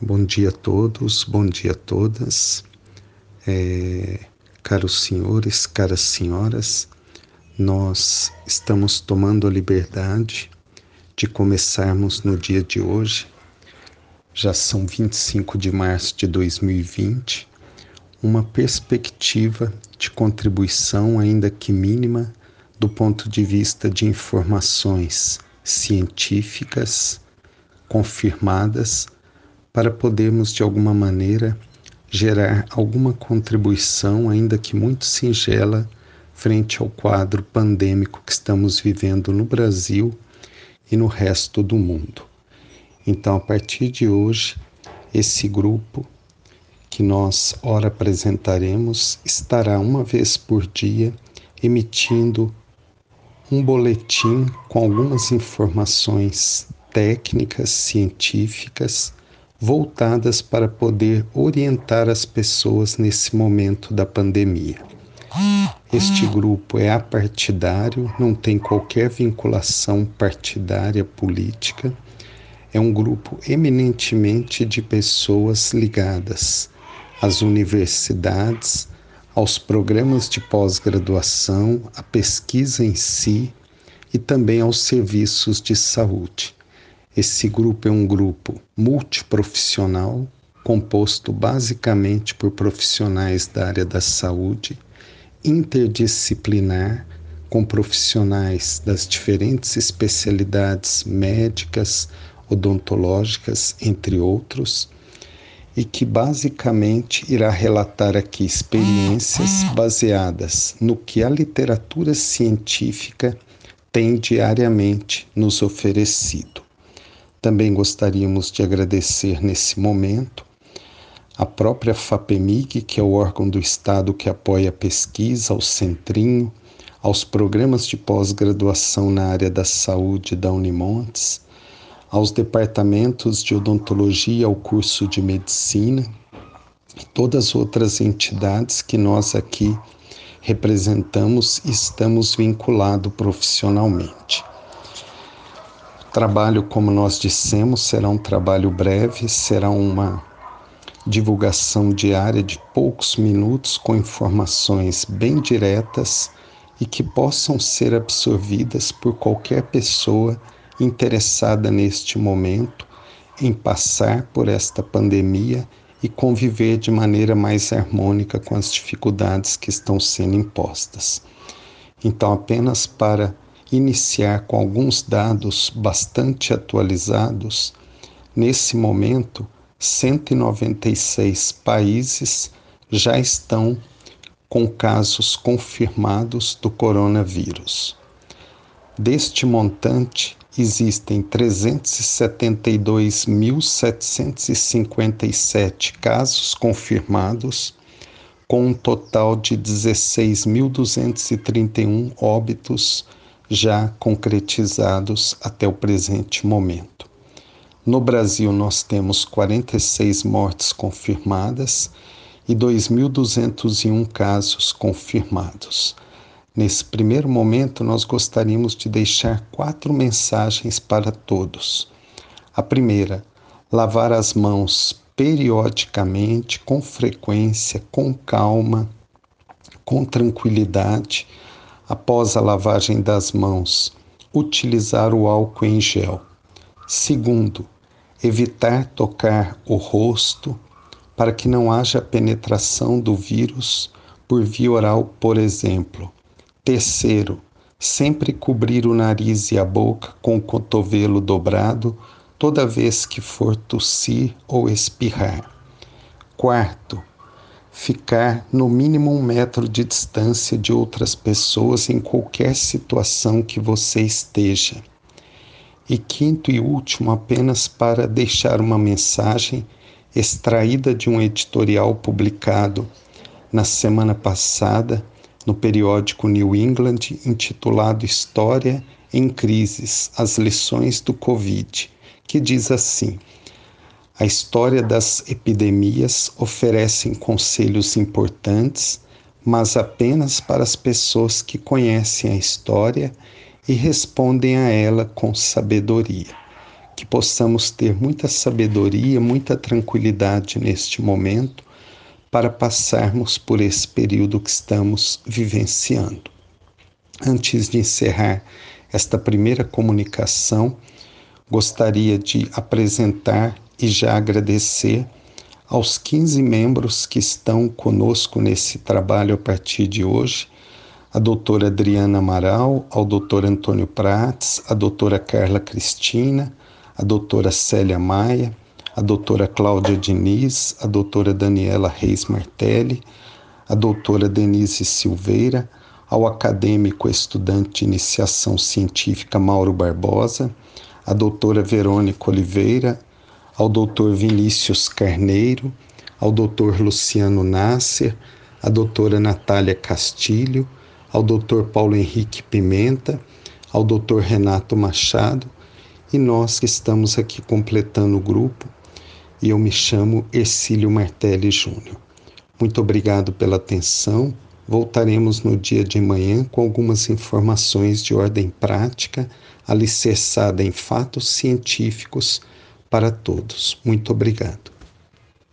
Bom dia a todos, bom dia a todas, é, caros senhores, caras senhoras. Nós estamos tomando a liberdade de começarmos no dia de hoje, já são 25 de março de 2020, uma perspectiva de contribuição, ainda que mínima, do ponto de vista de informações científicas confirmadas para podermos de alguma maneira gerar alguma contribuição, ainda que muito singela, frente ao quadro pandêmico que estamos vivendo no Brasil e no resto do mundo. Então, a partir de hoje, esse grupo que nós ora apresentaremos estará uma vez por dia emitindo um boletim com algumas informações técnicas, científicas voltadas para poder orientar as pessoas nesse momento da pandemia. Este grupo é apartidário, não tem qualquer vinculação partidária política. É um grupo eminentemente de pessoas ligadas às universidades, aos programas de pós-graduação, à pesquisa em si e também aos serviços de saúde. Esse grupo é um grupo multiprofissional, composto basicamente por profissionais da área da saúde, interdisciplinar, com profissionais das diferentes especialidades médicas, odontológicas, entre outros, e que basicamente irá relatar aqui experiências baseadas no que a literatura científica tem diariamente nos oferecido. Também gostaríamos de agradecer nesse momento a própria FAPEMIG, que é o órgão do Estado que apoia a pesquisa, ao Centrinho, aos programas de pós-graduação na área da saúde da Unimontes, aos departamentos de odontologia, ao curso de medicina, e todas as outras entidades que nós aqui representamos e estamos vinculados profissionalmente trabalho, como nós dissemos, será um trabalho breve, será uma divulgação diária de poucos minutos com informações bem diretas e que possam ser absorvidas por qualquer pessoa interessada neste momento em passar por esta pandemia e conviver de maneira mais harmônica com as dificuldades que estão sendo impostas. Então, apenas para iniciar com alguns dados bastante atualizados. Nesse momento, 196 países já estão com casos confirmados do coronavírus. Deste montante, existem 372.757 casos confirmados, com um total de 16.231 óbitos já concretizados até o presente momento. No Brasil, nós temos 46 mortes confirmadas e 2.201 casos confirmados. Nesse primeiro momento, nós gostaríamos de deixar quatro mensagens para todos. A primeira, lavar as mãos periodicamente, com frequência, com calma, com tranquilidade após a lavagem das mãos, utilizar o álcool em gel. Segundo, evitar tocar o rosto para que não haja penetração do vírus por via oral, por exemplo. Terceiro, sempre cobrir o nariz e a boca com o cotovelo dobrado toda vez que for tossir ou espirrar. Quarto, ficar no mínimo um metro de distância de outras pessoas em qualquer situação que você esteja. E quinto e último, apenas para deixar uma mensagem extraída de um editorial publicado na semana passada no periódico New England, intitulado História em Crises: As Lições do Covid, que diz assim. A história das epidemias oferecem conselhos importantes, mas apenas para as pessoas que conhecem a história e respondem a ela com sabedoria. que possamos ter muita sabedoria, muita tranquilidade neste momento para passarmos por esse período que estamos vivenciando. Antes de encerrar esta primeira comunicação, gostaria de apresentar e já agradecer aos 15 membros que estão conosco nesse trabalho a partir de hoje a doutora Adriana Amaral, ao doutor Antônio Prates, a doutora Carla Cristina, a doutora Célia Maia, a doutora Cláudia Diniz, a doutora Daniela Reis Martelli, a doutora Denise Silveira, ao acadêmico estudante de iniciação científica Mauro Barbosa, a doutora Verônica Oliveira, ao doutor Vinícius Carneiro, ao doutor Luciano Nasser, a doutora Natália Castilho, ao doutor Paulo Henrique Pimenta, ao doutor Renato Machado e nós que estamos aqui completando o grupo. E eu me chamo Ercílio Martelli Júnior. Muito obrigado pela atenção. Voltaremos no dia de manhã com algumas informações de ordem prática, alicerçada em fatos científicos para todos. Muito obrigado.